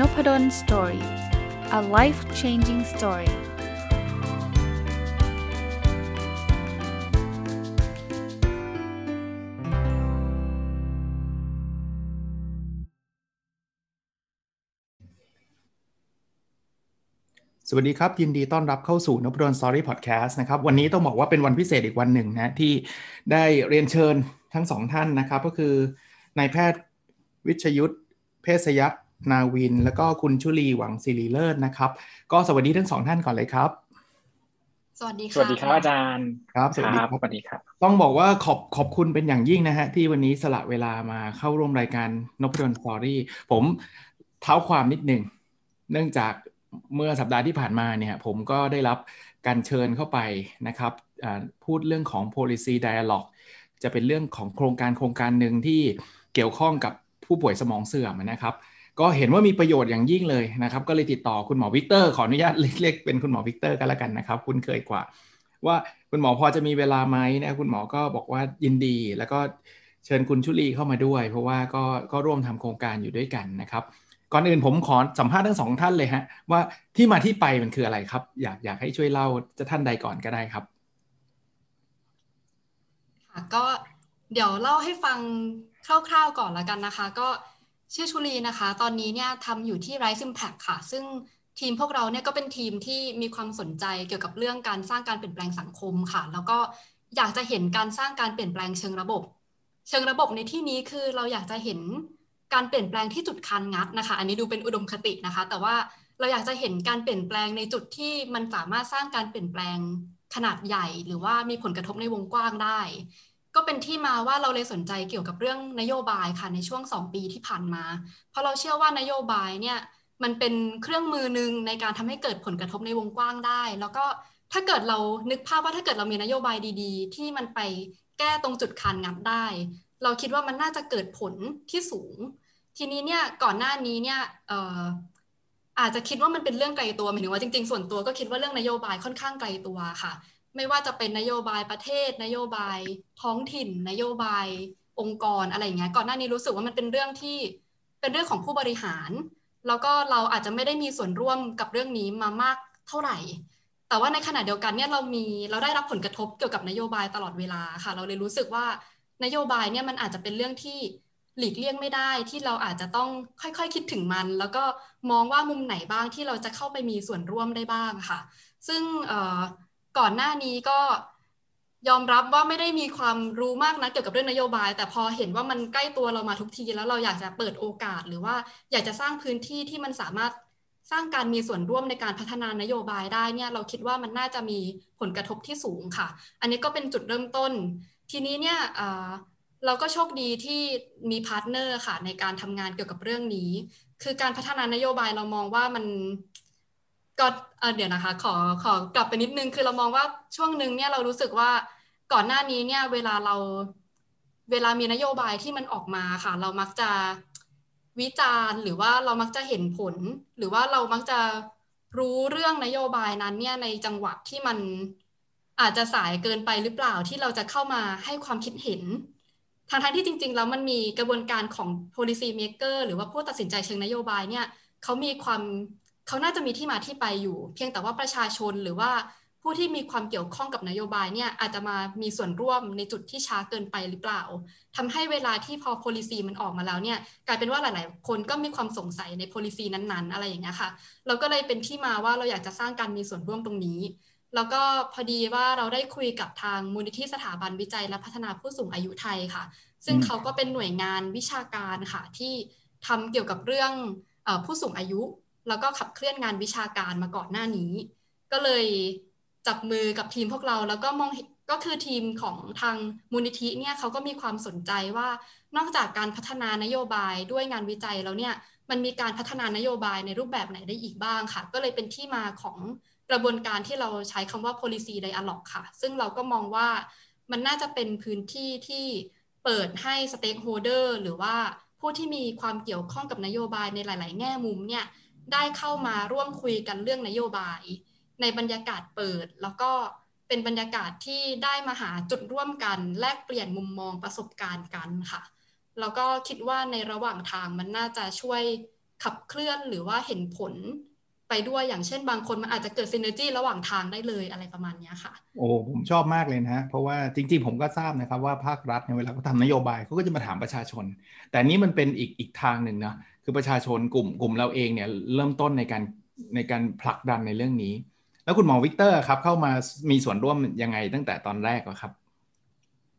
Noppadol Story a life changing story สวัสดีครับ ยินดีต้อนรับเข้าสู่นพดล Story Podcast นะครับ วันนี้ต้องบอกว่าเป็นวันพิเศษอีกวันหนึ่งนะ ที่ได้เรียนเชิญทั้งสองท่านนะครับ ก็คือนายแพทย์วิชยุทธเพศยักษ นาวิน แล้วก็คุณชุลีหวังศิริเลิศนะครับ ก็สวัสดีทั้งสองท่านก่อนเลยครับสวัสดีค่ะสวัสดีครับอาจารย์ครับสวัสดีครับสวัสดีครับ ต้องบอกว่าขอบขอบคุณเป็นอย่างยิ่งนะฮะที่วันนี้สละเวลามาเข้าร่วมรายการนพดลสตอรี่ผมเท้าความนิดหนึ่งเนื่องจากเมื่อสัปดาห์ที่ผ่านมาเนี่ย ผมก็ได้รับการเชิญเข้าไปนะครับพูดเรื่องของ policy dialogue จะเป็นเรื่องของโครงการโครงการหนึ่งที่เกี่ยวข้องกับผู้ป่วยสมองเสื่อมนะครับ ก็เห็นว่ามีประโยชน์อย่างยิ่งเลยนะครับ ก็เลยติดต่อคุณหมอวิกเตอร์ขออนุญาตเรียกเป็นคุณหมอวิกเตอร์กันแล้วกันนะครับ คุณเคยกว่า ว่าคุณหมอพอจะมีเวลาไหมนะคุณหมอก็บอกว่ายินดี แล้วก็เชิญคุณชุลีเข้ามาด้วย เพราะว่าก็ก็ร่วมทำโครงการอยู่ด้วยกันนะครับ ก่อนอื่นผมขอสัมภาษณ์ทั้งสองท่านเลยฮะว่าที่มาที่ไปมันคืออะไรครับ อยากอยากให้ช่วยเล่าจะท่านใดก่อนก็ได้ครับก็เดี๋ยวเล่าให้ฟังคร่าวๆก่อนล้วกันนะคะ ก็ ชื่อชุลีนะคะ ตอนนี้เนี่ยทำอยู่ที่ Rise Impact ค่ะ ซึ่งทีมพวกเราเนี่ยก็เป็นทีมที่มีความสนใจเกี่ยวกับเรื่องการสร้างการเปลี่ยนแปลงสังคมค่ะ แล้วก็อยากจะเห็นการสร้างการเปลี่ยนแปลงเชิงระบบ เชิงระบบในที่นี้คือเราอยากจะเห็นการเปลี่ยนแปลงที่จุดคันงัดนะคะ อันนี้ดูเป็นอุดมคตินะคะ แต่ว่าเราอยากจะเห็นการเปลี่ยนแปลงในจุดที่มันสามารถสร้างการเปลี่ยนแปลงขนาดใหญ่ หรือว่ามีผลกระทบในวงกว้างได้ ก็เป็นที่มาว่าเราเลยสนใจเกี่ยวกับเรื่องนโยบายค่ะในช่วง 2 ปีที่ผ่านมา เพราะเราเชื่อว่านโยบายเนี่ยมันเป็นเครื่องมือหนึ่งในการทำให้เกิดผลกระทบในวงกว้างได้ แล้วก็ถ้าเกิดเรานึกภาพว่าถ้าเกิดเรามีนโยบายดีๆ ที่มันไปแก้ตรงจุดคานงัดได้ เราคิดว่ามันน่าจะเกิดผลที่สูง ทีนี้เนี่ยก่อนหน้านี้เนี่ยอาจจะคิดว่ามันเป็นเรื่องไกลตัวหมายถึงว่าจริงๆส่วนตัวก็คิดว่าเรื่องนโยบายค่อนข้างไกลตัวค่ะ ไม่ว่าจะเป็นนโยบายประเทศ นโยบายท้องถิ่น นโยบายองค์กรอะไรอย่างเงี้ยก่อนหน้านี้รู้สึกว่ามันเป็นเรื่องที่เป็นเรื่องของผู้บริหาร แล้วก็เราอาจจะไม่ได้มีส่วนร่วมกับเรื่องนี้มามากเท่าไหร่ แต่ว่าในขณะเดียวกันเนี่ยเรามีเราได้รับผลกระทบเกี่ยวกับนโยบายตลอดเวลาค่ะ เราเลยรู้สึกว่านโยบายเนี่ยมันอาจจะเป็นเรื่องที่หลีกเลี่ยงไม่ได้ที่เราอาจจะต้องค่อยๆคคิดถึงมัน แล้วก็มองว่ามุมไหนบ้างที่เราจะเข้าไปมีส่วนร่วมได้บ้างค่ะ ซึ่ง ก่อนหน้านี้ก็ยอมรับว่าไม่ได้มีความรู้มากนะเกี่ยวกับเรื่องนโยบาย แต่พอเห็นว่ามันใกล้ตัวเรามาทุกที แล้วเราอยากจะเปิดโอกาสหรือว่าอยากจะสร้างพื้นที่ที่มันสามารถสร้างการมีส่วนร่วมในการพัฒนานโยบายได้เนี่ยเราคิดว่ามันน่าจะมีผลกระทบที่สูงค่ะ อันนี้ก็เป็นจุดเริ่มต้น ทีนี้เนี่ยเราก็โชคดีที่มี partner ค่ะในการทำงานเกี่ยวกับเรื่องนี้ คือการพัฒนานโยบายเรามองว่ามัน ก็เดี๋ยวนะคะ ขอขอกลับไปนิดนึงคือเรามองว่าช่วงหนึ่งเนี่ยเรารู้สึกว่าก่อนหน้านี้เนี่ยเวลาเราเวลามีนโยบายที่มันออกมาค่ะ เรามักจะวิจารณ์หรือว่าเรามักจะเห็นผล หรือว่าเรามักจะรู้เรื่องนโยบายนั้นเนี่ยในจังหวะที่มันอาจจะสายเกินไปหรือเปล่าที่เราจะเข้ามาให้ความคิดเห็นทางทางที่จริง ๆ แล้วมันมีกระบวนการของ policy maker หรือว่าผู้ตัดสินใจเชิงนโยบายเนี่ยเขามีความ เขาน่าจะมีที่มาที่ไปอยู่ เพียงแต่ว่าประชาชนหรือว่าผู้ที่มีความเกี่ยวข้องกับนโยบายเนี่ยอาจจะมามีส่วนร่วมในจุดที่ช้าเกินไปหรือเปล่าทำให้เวลาที่พอ policy มันออกมาแล้วเนี่ยกลายเป็นว่าหลาย ๆ คนก็มีความสงสัยใน policy นั้น ๆ อะไรอย่างเงี้ยค่ะ เราก็เลยเป็นที่มาว่าเราอยากจะสร้างการมีส่วนร่วมตรงนี้ แล้วก็พอดีว่าเราได้คุยกับทางมูลนิธิสถาบันวิจัยและพัฒนาผู้สูงอายุไทยค่ะ ซึ่งเขาก็เป็นหน่วยงานวิชาการค่ะที่ทำเกี่ยวกับเรื่องผู้สูงอายุ แล้วก็ขับเคลื่อนงานวิชาการมาก่อนหน้านี้ ก็เลยจับมือกับทีมพวกเราแล้วก็มองก็คือทีมของทางมูลนิธิเนี่ยเขาก็มีความสนใจว่านอกจากการพัฒนานโยบายด้วยงานวิจัยแล้วเนี่ยมันมีการพัฒนานโยบายในรูปแบบไหนได้อีกบ้างค่ะ ก็เลยเป็นที่มาของกระบวนการที่เราใช้คำว่า policy dialog ค่ะ ซึ่งเราก็มองว่ามันน่าจะเป็นพื้นที่ที่เปิดให้ stakeholder หรือว่าผู้ที่มีความเกี่ยวข้องกับนโยบายในหลาย ๆ แง่มุมเนี่ย ได้เข้ามาร่วมคุยกันเรื่องนโยบาย ในบรรยากาศเปิด แล้วก็เป็นบรรยากาศที่ได้มาหาจุดร่วมกัน แลกเปลี่ยนมุมมองประสบการณ์กันค่ะ แล้วก็คิดว่าในระหว่างทางมันน่าจะช่วยขับเคลื่อนหรือว่าเห็นผลไปด้วยอย่างเช่นบางคนมันอาจจะเกิดซินเนอร์จีระหว่างทางได้เลยอะไรประมาณนี้ค่ะ โอ้ผมชอบมากเลยนะ เพราะว่าจริงๆ ผมก็ทราบนะครับว่าภาครัฐในเวลาเขาทำนโยบายเขาก็จะมาถามประชาชน แต่นี้มันเป็นอีกอีกทางหนึ่งนะ คือประชาชนกลุ่มกลุ่มเราเองเนี่ยเริ่มต้นในการในการผลักดันในเรื่องนี้ แล้วคุณหมอวิกเตอร์ครับเข้ามามีส่วนร่วมยังไงตั้งแต่ตอนแรกครับ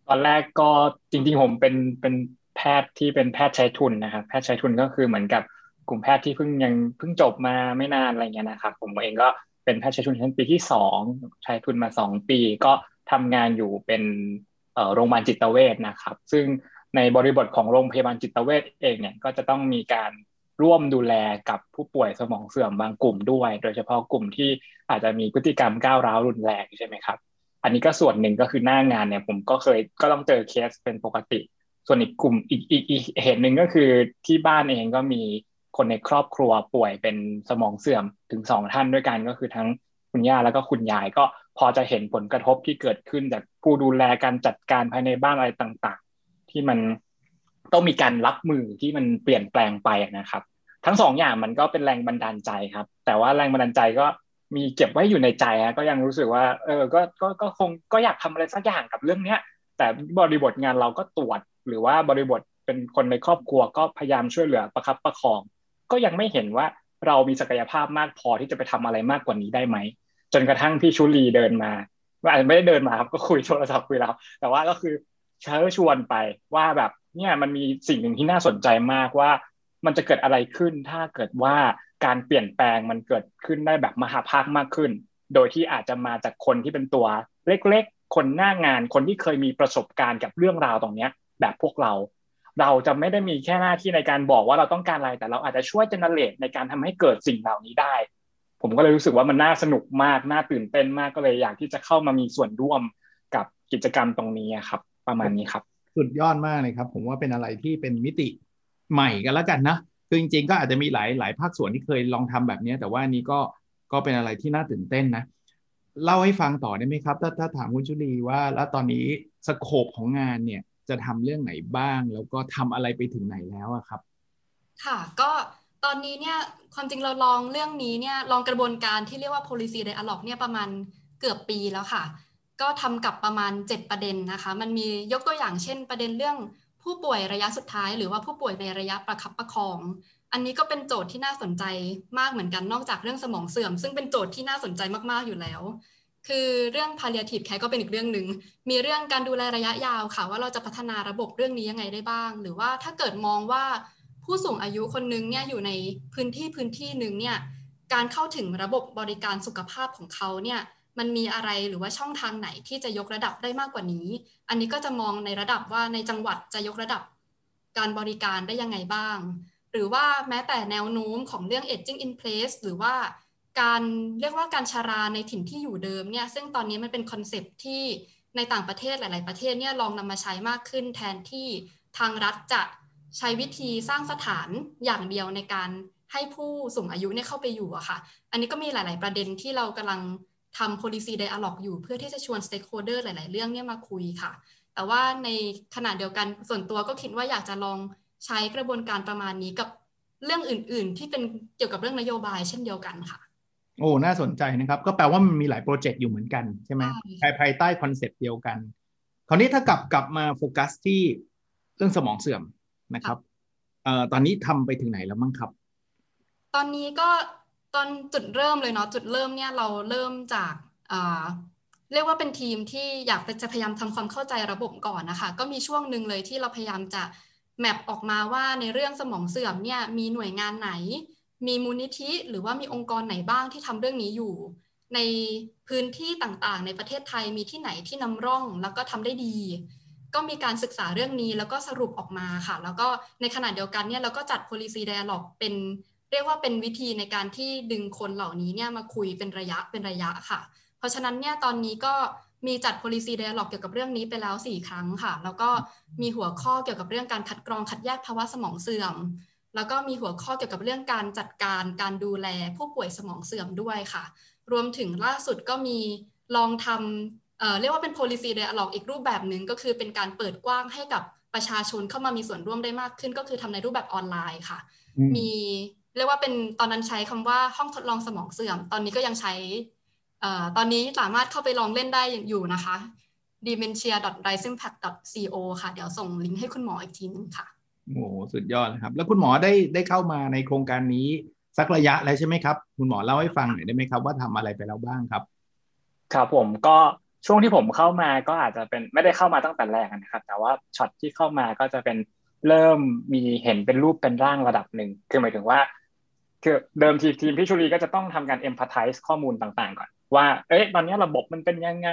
ตอนแรกก็จริงๆผมเป็นเป็นแพทย์ที่เป็นแพทย์ใช้ทุนนะครับแพทย์ใช้ทุนก็คือเหมือนกับกลุ่มแพทย์ที่เพิ่งยังเพิ่งจบมาไม่นานอะไรเงี้ยนะครับ ผมเองก็เป็นแพทย์ใช้ทุนชั้นปีที่สองใช้ทุนมาสองปี ก็ทำงานอยู่เป็นโรงพยาบาลจิตเวชนะครับ ซึ่ง ในบริบทของโรงพยาบาลจิตเวชเองเนี่ยก็จะต้องมีการร่วมดูแลกับผู้ป่วยสมองเสื่อมบางกลุ่มด้วย โดยเฉพาะกลุ่มที่อาจจะมีพฤติกรรมก้าวร้าวรุนแรงใช่ไหมครับ อันนี้ก็ส่วนหนึ่งก็คือหน้างานเนี่ยผมก็เคยก็ต้องเจอเคสเป็นปกติ ส่วนอีกกลุ่มอีกอีกอีกเหตุหนึ่งก็คือที่บ้านเองก็มีคนในครอบครัวป่วยเป็นสมองเสื่อมถึงสองท่านด้วยกันก็คือทั้งคุณย่าแล้วก็คุณยายก็พอจะเห็นผลกระทบที่เกิดขึ้นจากผู้ดูแลการจัดการภายในบ้านอะไรต่าง ที่มันต้องมีการรับมือที่มันเปลี่ยนแปลงไปนะครับ ทั้งสองอย่างมันก็เป็นแรงบันดาลใจครับ แต่ว่าแรงบันดาลใจก็มีเก็บไว้อยู่ในใจฮะก็ยังรู้สึกว่า เออก็ก็ก็คงก็อยากทำอะไรสักอย่างกับเรื่องเนี้ย แต่บริบทงานเราก็ตรวจ หรือว่าบริบทเป็นคนในครอบครัวก็พยายามช่วยเหลือประคับประคอง ก็ยังไม่เห็นว่าเรามีศักยภาพมากพอที่จะไปทำอะไรมากกว่านี้ได้ไหมจนกระทั่งพี่ชุลีเดินมาว่าอาจจะไม่ได้เดินมาครับก็คุยโทรศัพท์คุยแล้วแต่ว่าก็คือ เชิญชวนไปว่าแบบเนี่ยมันมีสิ่งหนึ่งที่น่าสนใจมากว่า มันจะเกิดอะไรขึ้นถ้าเกิดว่าการเปลี่ยนแปลงมันเกิดขึ้นได้แบบมหาภาคมากขึ้น โดยที่อาจจะมาจากคนที่เป็นตัวเล็กๆ คนหน้างานคนที่เคยมีประสบการณ์กับเรื่องราวตรงนี้แบบพวกเรา เราจะไม่ได้มีแค่หน้าที่ในการบอกว่าเราต้องการอะไรแต่เราอาจจะช่วยเจเนเรตในการทำให้เกิดสิ่งเหล่านี้ได้ ผมก็เลยรู้สึกว่ามันน่าสนุกมากน่าตื่นเต้นมากก็เลยอยากที่จะเข้ามามีส่วนร่วมกับกิจกรรมตรงนี้ครับ ประมาณนี้ครับ สุดยอดมากเลยครับ ผมว่าเป็นอะไรที่เป็นมิติใหม่กันแล้วกันนะคือจริงๆก็อาจจะมีหลายหลายภาคส่วนที่เคยลองทำแบบนี้ แต่ว่านี้ก็ก็เป็นอะไรที่น่าตื่นเต้นนะเล่าให้ฟังต่อได้ไหมครับ ถ้าถ้าถามคุณชุลีว่า แล้วตอนนี้สโคปของงานเนี่ยจะทำเรื่องไหนบ้าง แล้วก็ทำอะไรไปถึงไหนแล้วอะครับ ค่ะก็ตอนนี้เนี่ยความจริงเราลองเรื่องนี้เนี่ยลองกระบวนการที่เรียกว่า policy dialog เนี่ยประมาณเกือบปีแล้วค่ะ ก็ทำกับประมาณ 7 ประเด็นนะคะ มันมียกตัวอย่างเช่น ประเด็นเรื่องผู้ป่วยระยะสุดท้าย หรือว่าผู้ป่วยในระยะประคับประคอง อันนี้ก็เป็นโจทย์ที่น่าสนใจมากเหมือนกันนอกจากเรื่องสมองเสื่อม ซึ่งเป็นโจทย์ที่น่าสนใจมากๆอยู่แล้ว คือเรื่อง palliative care ก็เป็นอีกเรื่องหนึ่งมีเรื่องการดูแลระยะยาวค่ะ ว่าเราจะพัฒนาระบบเรื่องนี้ยังไงได้บ้าง หรือว่าถ้าเกิดมองว่าผู้สูงอายุคนนึงเนี่ยอยู่ในพื้นที่พื้นที่หนึ่งเนี่ยการเข้าถึงระบบบริการสุขภาพของเขาเนี่ย มันมีอะไรหรือว่าช่องทางไหนที่จะยกระดับได้มากกว่านี้ อันนี้ก็จะมองในระดับว่าในจังหวัดจะยกระดับการบริการได้ยังไงบ้าง หรือว่าแม้แต่แนวโน้มของเรื่อง aging in place หรือว่าการเรียกว่าการชาราในถิ่นที่อยู่เดิมเนี่ยซึ่งตอนนี้มันเป็นคอนเซปที่ในต่างประเทศหลาย ๆ ประเทศเนี่ยลองนำมาใช้มากขึ้นแทนที่ทางรัฐจะใช้วิธีสร้างสถานอย่างเดียวในการให้ผู้สูงอายุเนี่ยเข้าไปอยู่อะค่ะ อันนี้ก็มีหลาย ๆ ประเด็นที่เรากำลัง ทำ policy dialog อยู่เพื่อที่จะชวน stakeholder หลาย ๆ เรื่องเนี่ยมาคุยค่ะ แต่ว่าในขณะเดียวกันส่วนตัวก็คิดว่าอยากจะลองใช้กระบวนการประมาณนี้กับเรื่องอื่น ๆ ที่เป็นเกี่ยวกับเรื่องนโยบายเช่นเดียวกันค่ะ โอ้ น่าสนใจนะครับ ก็แปลว่ามันมีหลายโปรเจกต์อยู่เหมือนกันใช่ไหมภายภายใต้ concept เดียวกัน คราวนี้ถ้ากลับกลับมาโฟกัสที่เรื่องสมองเสื่อมนะครับเอ่อตอนนี้ทำไปถึงไหนแล้วบ้างครับ ตอนนี้ก็ ตอนจุดเริ่มเลยเนาะจุดเริ่มเนี่ยเราเริ่มจากเรียกว่าเป็นทีมที่อยากจะพยายามทำความเข้าใจระบบก่อนนะคะก็มีช่วงหนึ่งเลยที่เราพยายามจะ map ออกมาว่าในเรื่องสมองเสื่อมเนี่ยมีหน่วยงานไหน มีมูลนิธิ หรือว่ามีองค์กรไหนบ้างที่ทำเรื่องนี้อยู่ ในพื้นที่ต่างๆ ในประเทศไทยมีที่ไหนที่นำร่องแล้วก็ทำได้ดี ก็มีการศึกษาเรื่องนี้แล้วก็สรุปออกมาค่ะ แล้วก็ในขณะเดียวกันเนี่ยเราก็จัด policy dialog เป็น เรียกว่าเป็นวิธีในการที่ดึงคนเหล่านี้เนี่ยมาคุยเป็นระยะเป็นระยะค่ะ เพราะฉะนั้นเนี่ยตอนนี้ก็มีจัด policy dialog เกี่ยวกับเรื่องนี้ไปแล้ว 4 ครั้งค่ะ แล้วก็มีหัวข้อเกี่ยวกับเรื่องการคัดกรองคัดแยกภาวะสมองเสื่อม แล้วก็มีหัวข้อเกี่ยวกับเรื่องการจัดการการดูแลผู้ป่วยสมองเสื่อมด้วยค่ะ รวมถึงล่าสุดก็มีลองทำเเรียกว่าเป็น policy dialog อีกรูปแบบหนึ่งก็คือเป็นการเปิดกว้างให้กับประชาชนเข้ามามีส่วนร่วมได้มากขึ้น ก็คือทำในรูปแบบออนไลน์ค่ะ มี เรียกว่าเป็นตอนนั้นใช้คำว่าห้องทดลองสมองเสื่อม ตอนนี้ก็ยังใช้ตอนนี้สามารถเข้าไปลองเล่นได้อยู่นะคะ dementia.risingpact.co ค่ะ เดี๋ยวส่งลิงก์ให้คุณหมออีกทีนึงค่ะโอ้สุดยอดครับ แล้วคุณหมอได้ได้เข้ามาในโครงการนี้สักระยะแล้วใช่ไหมครับ คุณหมอเล่าให้ฟังหน่อยได้ไหมครับว่าทำอะไรไปแล้วบ้างครับ ครับผมก็ช่วงที่ผมเข้ามาก็อาจจะเป็นไม่ได้เข้ามาตั้งแต่แรกนะครับ แต่ว่าช็อตที่เข้ามาก็จะเป็นเริ่มมีเห็นเป็นรูปเป็นร่างระดับหนึ่งคือหมายถึงว่า คือเดิมทีทีมพี่ชุลีก็จะต้องทำการ empathize ข้อมูลต่างๆ ก่อน ว่าเอ๊ะตอนนี้ระบบมันเป็นยังไง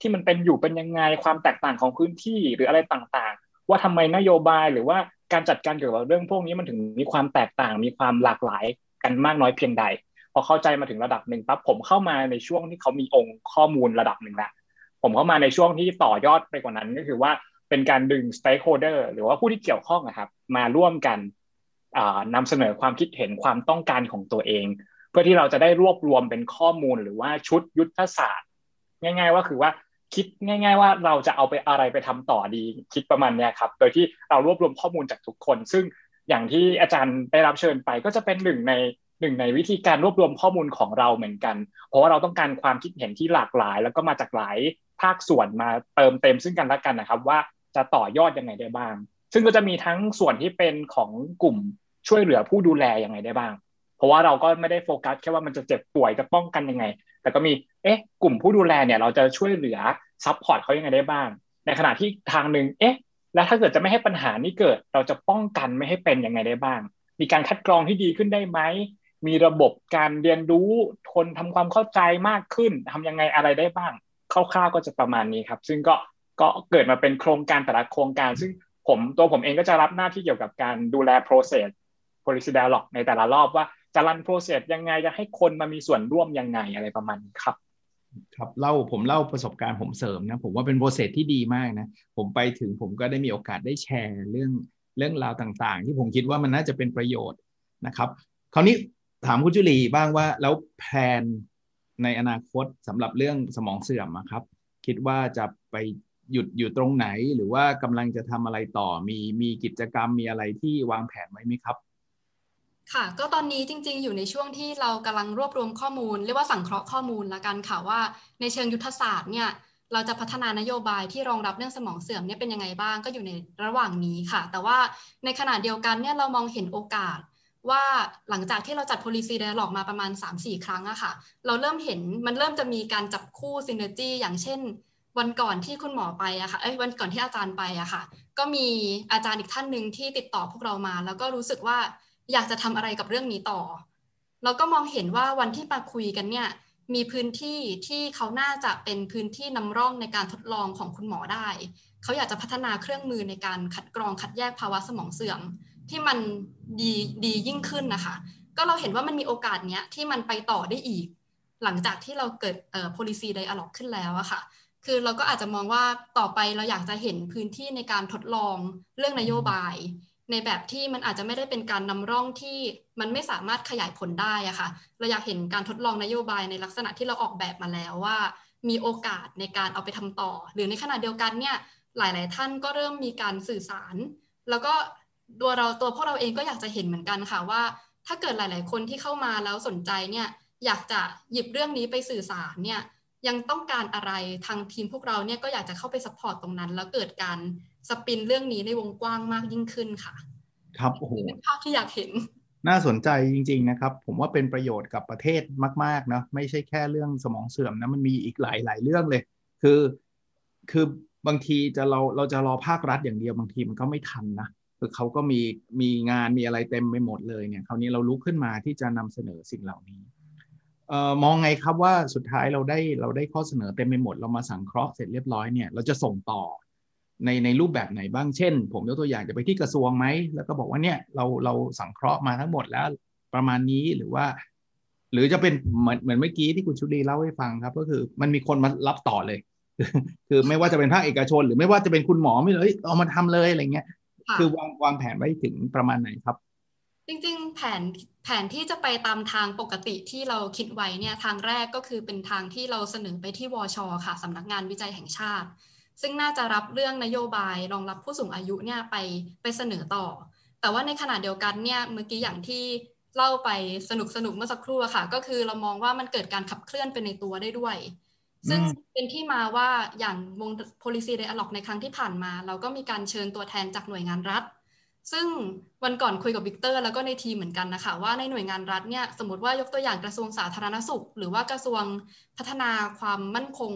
ที่มันเป็นอยู่เป็นยังไงความแตกต่างของพื้นที่หรืออะไรต่างๆ ว่าทำไมนโยบายหรือว่าการจัดการเกี่ยวกับเรื่องพวกนี้มันถึงมีความแตกต่างมีความหลากหลายกันมากน้อยเพียงใด พอเข้าใจมาถึงระดับหนึ่งปั๊บผมเข้ามาในช่วงที่เขามีองค์ข้อมูลระดับหนึ่งแล้วผมเข้ามาในช่วงที่ต่อยอดไปกว่านั้นก็คือว่าเป็นการดึง stakeholder หรือว่าผู้ที่เกี่ยวข้องนะครับ มาร่วมกัน นำเสนอความคิดเห็นความต้องการของตัวเอง เพื่อที่เราจะได้รวบรวมเป็นข้อมูลหรือว่าชุดยุทธศาสตร์ ง่าย ๆ ว่าคือว่าคิดง่าย ๆ ว่าเราจะเอาไปอะไรไปทำต่อดี คิดประมาณนี้ครับ โดยที่เรารวบรวมข้อมูลจากทุกคน ซึ่งอย่างที่อาจารย์ได้รับเชิญไปก็จะเป็นหนึ่งในหนึ่งในวิธีการรวบรวมข้อมูลของเราเหมือนกัน เพราะว่าเราต้องการความคิดเห็นที่หลากหลาย แล้วก็มาจากหลายภาคส่วนมาเติมเต็มซึ่งกันและกันนะครับ ว่าจะต่อยอดยังไงได้บ้าง ซึ่งก็จะมีทั้งส่วนที่เป็นของกลุ่มช่วยเหลือผู้ดูแลยังไงได้บ้าง เพราะว่าเราก็ไม่ได้โฟกัสแค่ว่ามันจะเจ็บป่วยจะป้องกันยังไง แต่ก็มีเอ๊ะกลุ่มผู้ดูแลเนี่ย เราจะช่วยเหลือsupport เขายังไงได้บ้าง ในขณะที่ทางหนึ่งเอ๊ะ แล้วถ้าเกิดจะไม่ให้ปัญหานี้เกิด เราจะป้องกันไม่ให้เป็นยังไงได้บ้าง มีการคัดกรองที่ดีขึ้นได้ไหมมีระบบการเรียนรู้ทนทำความเข้าใจมากขึ้นทำยังไงอะไรได้บ้างคร่าวๆก็จะประมาณนี้ครับ ซึ่งก็ก็เกิดมาเป็นโครงการแต่ละโครงการ ซึ่ง ผมตัวผมเองก็จะรับหน้าที่เกี่ยวกับการดูแล process policy dialogue ในแต่ละรอบว่าจะรัน process ยังไงจะให้คนมามีส่วนร่วมยังไงอะไรประมาณนี้ครับครับเล่าผมเล่าประสบการณ์ผมเสริมนะผมว่าเป็นโปรเซสที่ดีมากนะผมไปถึงผมก็ได้มีโอกาสได้แชร์เรื่องเรื่องราวต่างๆ ที่ผมคิดว่ามันน่าจะเป็นประโยชน์นะครับ คราวนี้ถามคุณจุลีบ้างว่าแล้วแผนในอนาคตสำหรับเรื่องสมองเสื่อมครับ คิดว่าจะไป หยุดอยู่ตรงไหนหรือว่ากำลังจะทำอะไรต่อมีมีกิจกรรมมีอะไรที่วางแผนไว้ไหมครับ ค่ะ ก็ตอนนี้จริง ๆ อยู่ในช่วงที่เรากำลังรวบรวมข้อมูล เรียกว่าสังเคราะห์ข้อมูลละกันค่ะว่า ในเชิงยุทธศาสตร์เนี่ยเราจะพัฒนานโยบายที่รองรับเรื่องสมองเสื่อมเนี่ยเป็นยังไงบ้างก็อยู่ในระหว่างนี้ค่ะ แต่ว่าในขณะเดียวกันเนี่ยเรามองเห็นโอกาสว่าหลังจากที่เราจัด policy dialog มาประมาณ 3-4 ครั้งอะค่ะ เราเริ่มเห็นมันเริ่มจะมีการจับคู่ synergy อย่างเช่น วันก่อนที่คุณหมอไปอะค่ะเอ้ยวันก่อนที่อาจารย์ไปอะค่ะ ก็มีอาจารย์อีกท่านหนึ่งที่ติดต่อพวกเรามา แล้วก็รู้สึกว่าอยากจะทำอะไรกับเรื่องนี้ต่อเราก็มองเห็นว่าวันที่มาคุยกันเนี่ยมีพื้นที่ที่เขาน่าจะเป็นพื้นที่นำร่องในการทดลองของคุณหมอได้ เขาอยากจะพัฒนาเครื่องมือในการคัดกรองคัดแยกภาวะสมองเสื่อม ที่มันดีดียิ่งขึ้นนะคะ ก็เราเห็นว่ามันมีโอกาสเนี้ยที่มันไปต่อได้อีก หลังจากที่เราเกิดเอ่อ policy dialog ขึ้นแล้วอะคะ่ะ คือเราก็อาจจะมองว่าต่อไปเราอยากจะเห็นพื้นที่ในการทดลองเรื่องนโยบาย ในแบบที่มันอาจจะไม่ได้เป็นการนำร่องที่มันไม่สามารถขยายผลได้อะค่ะเราอยากเห็นการทดลองนโยบายในลักษณะที่เราออกแบบมาแล้วว่า มีโอกาสในการเอาไปทำต่อ หรือในขณะเดียวกันเนี่ยหลาย ๆ ท่านก็เริ่มมีการสื่อสาร แล้วก็ตัวเราตัวพวกเราเองก็อยากจะเห็นเหมือนกันค่ะว่า ถ้าเกิดหลาย ๆ คนที่เข้ามาแล้วสนใจเนี่ยอยากจะหยิบเรื่องนี้ไปสื่อสารเนี่ย ยังต้องการอะไรทางทีมพวกเราเนี่ยก็อยากจะเข้าไป support ตรงนั้น แล้วเกิดการสปินเรื่องนี้ในวงกว้างมากยิ่งขึ้นค่ะ ครับโอ้โหภาพที่อยากเห็น น่าสนใจจริง ๆนะครับ ผมว่าเป็นประโยชน์กับประเทศมากๆนะไม่ใช่แค่เรื่องสมองเสื่อมนะมันมีอีกหลายๆเรื่องเลย คือคือบางทีจะเราเราจะรอภาครัฐอย่างเดียวบางทีมันก็ไม่ทันนะคือเขาก็มีมีงานมีอะไรเต็มไปหมดเลยเนี่ยคราวนี้เราลุกขึ้นมาที่จะนำเสนอสิ่งเหล่านี้เอ่อ มองไงครับว่าสุดท้ายเราได้เราได้ข้อเสนอเต็มไปหมด เรามาสังเคราะห์เสร็จเรียบร้อยเนี่ยเราจะส่งต่อในในรูปแบบไหนบ้างเช่น ผมยกตัวอย่างจะไปที่กระทรวงไหมแล้วก็บอกว่าเนี่ยเราเราสังเคราะห์มาทั้งหมดแล้วประมาณนี้หรือว่า หรือจะเป็นเหมือนเหมือนเมื่อกี้ที่คุณชุดีเล่าให้ฟังครับ ก็คือมันมีคนมารับต่อเลย คือไม่ว่าจะเป็นภาคเอกชน หรือไม่ว่าจะเป็นคุณหมอไม่เลยเอามาทำเลยอะไรเงี้ยคือวางวางแผนไว้ถึงประมาณไหนครับ จริงๆ แผนแผนที่จะไปตามทางปกติที่เราคิดไว้เนี่ยทางแรกก็คือเป็นทางที่เราเสนอไปที่วชค่ะสำนักงานวิจัยแห่งชาติ ซึ่งน่าจะรับเรื่องนโยบายรองรับผู้สูงอายุเนี่ยไปไปเสนอต่อ แต่ว่าในขณะเดียวกันเนี่ยเมื่อกี้อย่างที่เล่าไปสนุกสนุกเมื่อสักครู่อะค่ะ ก็คือเรามองว่ามันเกิดการขับเคลื่อนไปในตัวได้ด้วย ซึ่งเป็นที่มาว่าอย่างวง policy dialog ในครั้งที่ผ่านมา เราก็มีการเชิญตัวแทนจากหน่วยงานรัฐ ซึ่งวันก่อนคุยกับวิกเตอร์แล้วก็ในทีมเหมือนกันนะคะว่าในหน่วยงานรัฐเนี่ยสมมติว่ายกตัวอย่างกระทรวงสาธารณสุข หรือว่ากระทรวงพัฒนาความมั่นคง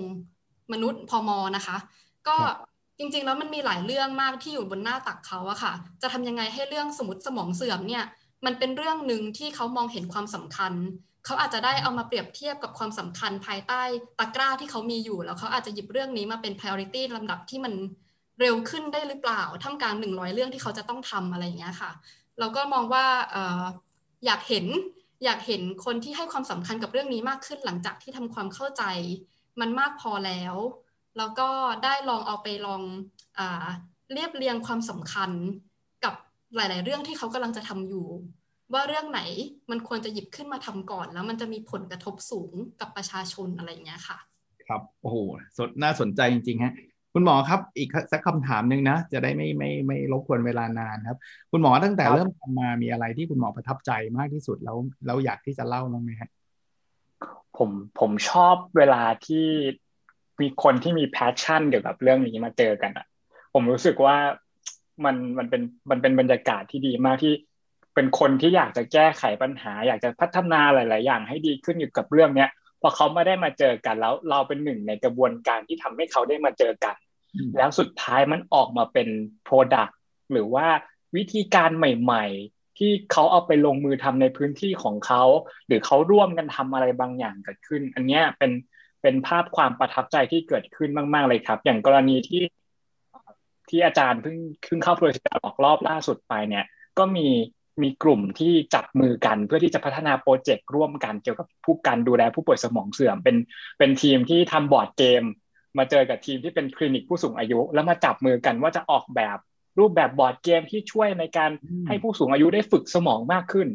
มนุษย์พมอนะคะ ก็จริงๆแล้วมันมีหลายเรื่องมากที่อยู่บนหน้าตักเขาอะค่ะ จะทำยังไงให้เรื่องสมมติสมองเสื่อมเนี่ยมันเป็นเรื่องหนึ่งที่เขามองเห็นความสำคัญ เขาอาจจะได้เอามาเปรียบเทียบกับความสำคัญภายใต้ตะกร้าที่เขามีอยู่ แล้วเขาอาจจะหยิบเรื่องนี้มาเป็น priority ลำดับที่มัน เร็วขึ้นได้หรือเปล่าท่ามกลางหนึ่งร้อยเรื่องที่เขาจะต้องทำอะไรอย่างเงี้ยค่ะ เราก็มองว่าอยากเห็นอยากเห็นคนที่ให้ความสำคัญกับเรื่องนี้มากขึ้นหลังจากที่ทำความเข้าใจมันมากพอแล้ว แล้วก็ได้ลองเอาไปลองอเรียบเรียงความสำคัญกับหลาย ๆ เรื่องที่เขากำลังจะทำอยู่ ว่าเรื่องไหนมันควรจะหยิบขึ้นมาทำก่อน แล้วมันจะมีผลกระทบสูงกับประชาชนอะไรอย่างเงี้ยค่ะ ครับโอ้โหสดน่าสนใจจริงๆฮะ คุณหมอครับ อีกสักคำถามหนึ่งนะ จะได้ไม่ไม่ไม่รบกวนเวลานานครับ คุณหมอตั้งแต่เริ่มทำมามีอะไรที่คุณหมอประทับใจมากที่สุดแล้วแล้วอยากที่จะเล่าบ้างไหมครับผมผมชอบเวลาที่มีคนที่มีแพชชั่นเกี่ยวกับเรื่องนี้มาเจอกันอะ ผมรู้สึกว่ามันมันเป็นมันเป็นบรรยากาศที่ดีมากที่เป็นคนที่อยากจะแก้ไขปัญหา อยากจะพัฒนาหลาย ๆ อย่างให้ดีขึ้นอยู่กับเรื่องเนี้ยพอเขาไม่ได้มาเจอกันแล้ว เราเป็นหนึ่งในกระบวนการที่ทำให้เขาได้มาเจอกัน แล้วสุดท้ายมันออกมาเป็น Product หรือว่าวิธีการใหม่ ๆ ที่เขาเอาไปลงมือทำในพื้นที่ของเขา หรือเขาร่วมกันทำอะไรบางอย่างเกิดขึ้น อันนี้เป็นเป็นภาพความประทับใจที่เกิดขึ้นมาก ๆ เลยครับ อย่างกรณีที่ที่อาจารย์เพิ่งขึ้นเข้าโปรเจกต์ออกรอบล่าสุดไปเนี่ย ก็มีมีกลุ่มที่จับมือกันเพื่อที่จะพัฒนาโปรเจกต์ร่วมกันเกี่ยวกับผู้การดูแลผู้ป่วยสมองเสื่อมเป็นเป็นทีมที่ทำบอร์ดเกม มาเจอกับทีมที่เป็นคลินิกผู้สูงอายุ แล้วมาจับมือกันว่าจะออกแบบรูปแบบบอร์ดเกมที่ช่วยในการให้ผู้สูงอายุได้ฝึกสมองมากขึ้น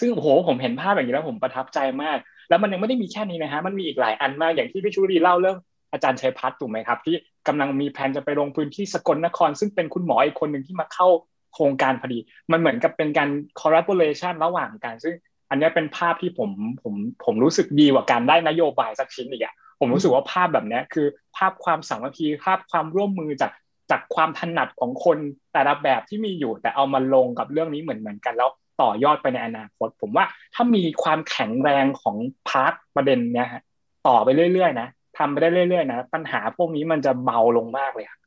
ซึ่งโอ้โหผมเห็นภาพอย่างนี้แล้วผมประทับใจมาก แล้วมันยังไม่ได้มีแค่นี้นะฮะมันมีอีกหลายอันมากอย่างที่พี่ชูรีเล่าเรื่องอาจารย์ชัยพัฒน์ถูกไหมครับ ที่กำลังมีแผนจะไปลงพื้นที่สกลนคร ซึ่งเป็นคุณหมออีกคนหนึ่งที่มาเข้าโครงการพอดี มันเหมือนกับเป็นการ collaboration ระหว่างกัน ซึ่งอันนี้เป็นภาพที่ผมผมผมรู้สึกดีกว่าการได้นโยบายสักชิ้นอีกอะ ผมรู้สึกว่าภาพแบบนี้คือ ภาพความสามัคคีภาพความร่วมมือจากจากความถนัดของคนแต่ละแบบที่มีอยู่ แต่เอามาลงกับเรื่องนี้เหมือนเหมือนกันแล้วต่อยอดไปในอนาคต ผมว่าถ้ามีความแข็งแรงของพาร์ทประเด็นเนี้ยฮะต่อไปเรื่อยๆนะทำไปได้เรื่อยๆนะปัญหาพวกนี้มันจะเบาลงมากเลยครับ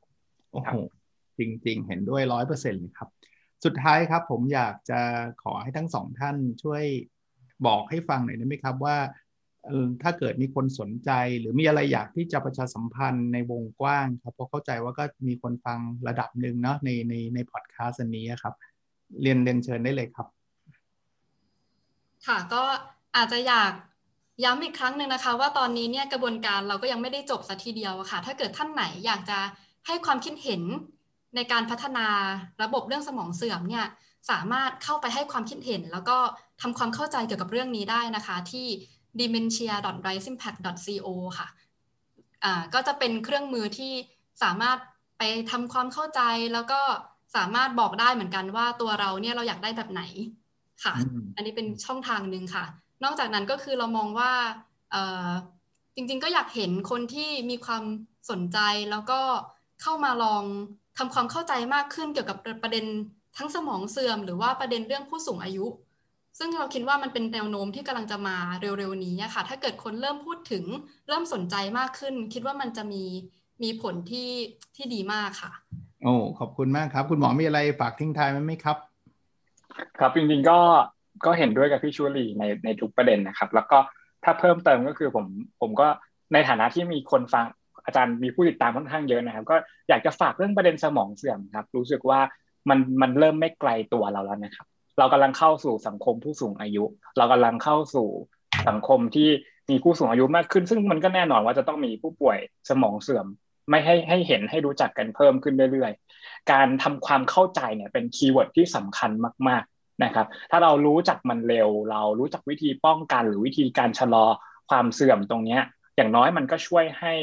โอ้โหจริง ๆ เห็นด้วยร้อยเปอร์เซ็นต์เลยครับ สุดท้ายครับ ผมอยากจะขอให้ทั้งสองท่านช่วยบอกให้ฟังหน่อยได้ไหมครับว่า ถ้าเกิดมีคนสนใจ หรือมีอะไรอยากที่จะประชาสัมพันธ์ในวงกว้างครับเพราะเข้าใจว่าก็มีคนฟังระดับหนึ่งเนาะในในในพอดแคสต์นี้ครับ เรียนเรียนเชิญได้เลยครับ ค่ะก็อาจจะอยากย้ำอีกครั้งหนึ่งนะคะ ว่าตอนนี้เนี่ยกระบวนการเราก็ยังไม่ได้จบสัทีเดียวค่ะ ถ้าเกิดท่านไหนอยากจะให้ความคิดเห็นในการพัฒนาระบบเรื่องสมองเสื่อมเนี่ยสามารถเข้าไปให้ความคิดเห็น แล้วก็ทำความเข้าใจเกี่ยวกับเรื่องนี้ได้นะคะ ที่ dementia.riseimpact.co ค่ะอ่าก็จะเป็นเครื่องมือที่สามารถไปทำความเข้าใจแล้วก็สามารถบอกได้เหมือนกันว่าตัวเราเนี่ยเราอยากได้แบบไหนค่ะ อันนี้เป็นช่องทางหนึ่งค่ะ นอกจากนั้นก็คือเรามองว่าจริงๆก็อยากเห็นคนที่มีความสนใจแล้วก็เข้ามาลองทำความเข้าใจมากขึ้นเกี่ยวกับประเด็นทั้งสมองเสื่อม หรือว่าประเด็นเรื่องผู้สูงอายุ ซึ่งเราคิดว่ามันเป็นแนวโน้มที่กำลังจะมาเร็วๆนี้ค่ะ ถ้าเกิดคนเริ่มพูดถึงเริ่มสนใจมากขึ้น คิดว่ามันจะมีมีผลที่ที่ดีมากค่ะ โอ้ขอบคุณมากครับ คุณหมอมีอะไรฝากทิ้งท้ายไหมครับ ครับจริงๆก็ก็เห็นด้วยกับพี่ชูรีในในทุกประเด็นนะครับ แล้วก็ถ้าเพิ่มเติมก็คือผมผมก็ในฐานะที่มีคนฟังอาจารย์มีผู้ติดตามค่อนข้างเยอะนะครับ ก็อยากจะฝากเรื่องประเด็นสมองเสื่อมครับ รู้สึกว่ามันมันเริ่มไม่ไกลตัวเราแล้วนะครับ เรากำลังเข้าสู่สังคมผู้สูงอายุ เรากำลังเข้าสู่สังคมที่มีผู้สูงอายุมากขึ้น ซึ่งมันก็แน่นอนว่าจะต้องมีผู้ป่วยสมองเสื่อม ไม่ให้ให้เห็นให้รู้จักกันเพิ่มขึ้นเรื่อยๆ การทำความเข้าใจเนี่ยเป็น keyword ที่สำคัญมากๆนะครับ ถ้าเรารู้จักมันเร็ว เรารู้จักวิธีป้องกัน หรือวิธีการชะลอความเสื่อมตรงนี้อย่างน้อยมันก็ช่วยให้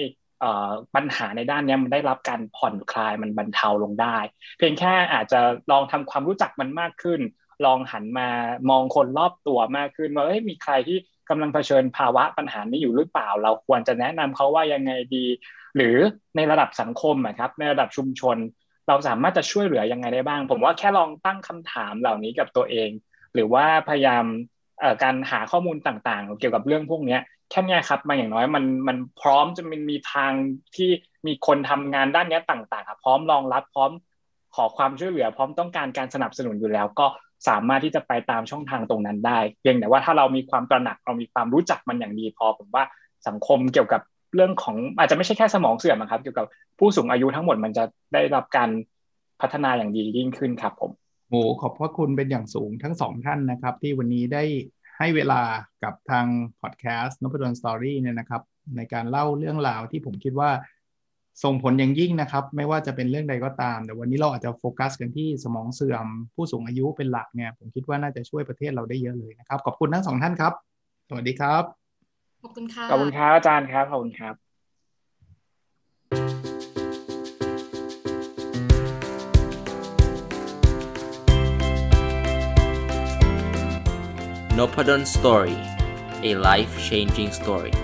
ปัญหาในด้านนี้มันได้รับการผ่อนคลายมันบรรเทาลงได้ เพียงแค่อาจจะลองทำความรู้จักมันมากขึ้น ลองหันมามองคนรอบตัวมากขึ้นว่าเอ้ยมีใครที่กำลังเผชิญภาวะปัญหานี้อยู่หรือเปล่า เราควรจะแนะนำเขาว่ายังไงดี หรือในระดับสังคมครับ ในระดับชุมชน เราสามารถจะช่วยเหลือยังไงได้บ้าง ผมว่าแค่ลองตั้งคำถามเหล่านี้กับตัวเอง หรือว่าพยายามการหาข้อมูลต่างๆ เกี่ยวกับเรื่องพวกนี้แค่นี้ครับมาอย่างน้อยมันมันพร้อมจะมีมีทางที่มีคนทำงานด้านนี้ต่างๆครับพร้อมรองรับพร้อมขอความช่วยเหลือ พร้อมต้องการการสนับสนุนอยู่แล้ว ก็ สามารถที่จะไปตามช่องทางตรงนั้นได้เพียงแต่ว่าถ้าเรามีความตระหนักเรามีความรู้จักมันอย่างดีพอผมว่าสังคมเกี่ยวกับเรื่องของอาจจะไม่ใช่แค่สมองเสื่อมครับ เกี่ยวกับผู้สูงอายุทั้งหมดมันจะได้รับการพัฒนาอย่างดียิ่งขึ้นครับผมโอ้ขอบพระคุณเป็นอย่างสูงทั้งสองท่านนะครับ ที่วันนี้ได้ให้เวลากับทางพอดแคสต์นพดลสตอรี่เนี่ยนะครับ ในการเล่าเรื่องราวที่ผมคิดว่า ส่งผลอย่างยิ่งนะครับ ไม่ว่าจะเป็นเรื่องใดก็ตาม แต่วันนี้เราอาจจะโฟกัสกันที่สมองเสื่อม ผู้สูงอายุเป็นหลักเนี่ยผมคิดว่าน่าจะช่วยประเทศเราได้เยอะเลยนะครับ ขอบคุณทั้งสองท่านครับ สวัสดีครับ ขอบคุณค่ะขอบคุณครับอาจารย์ครับขอบคุณครับ n o p a d o n Story a life changing story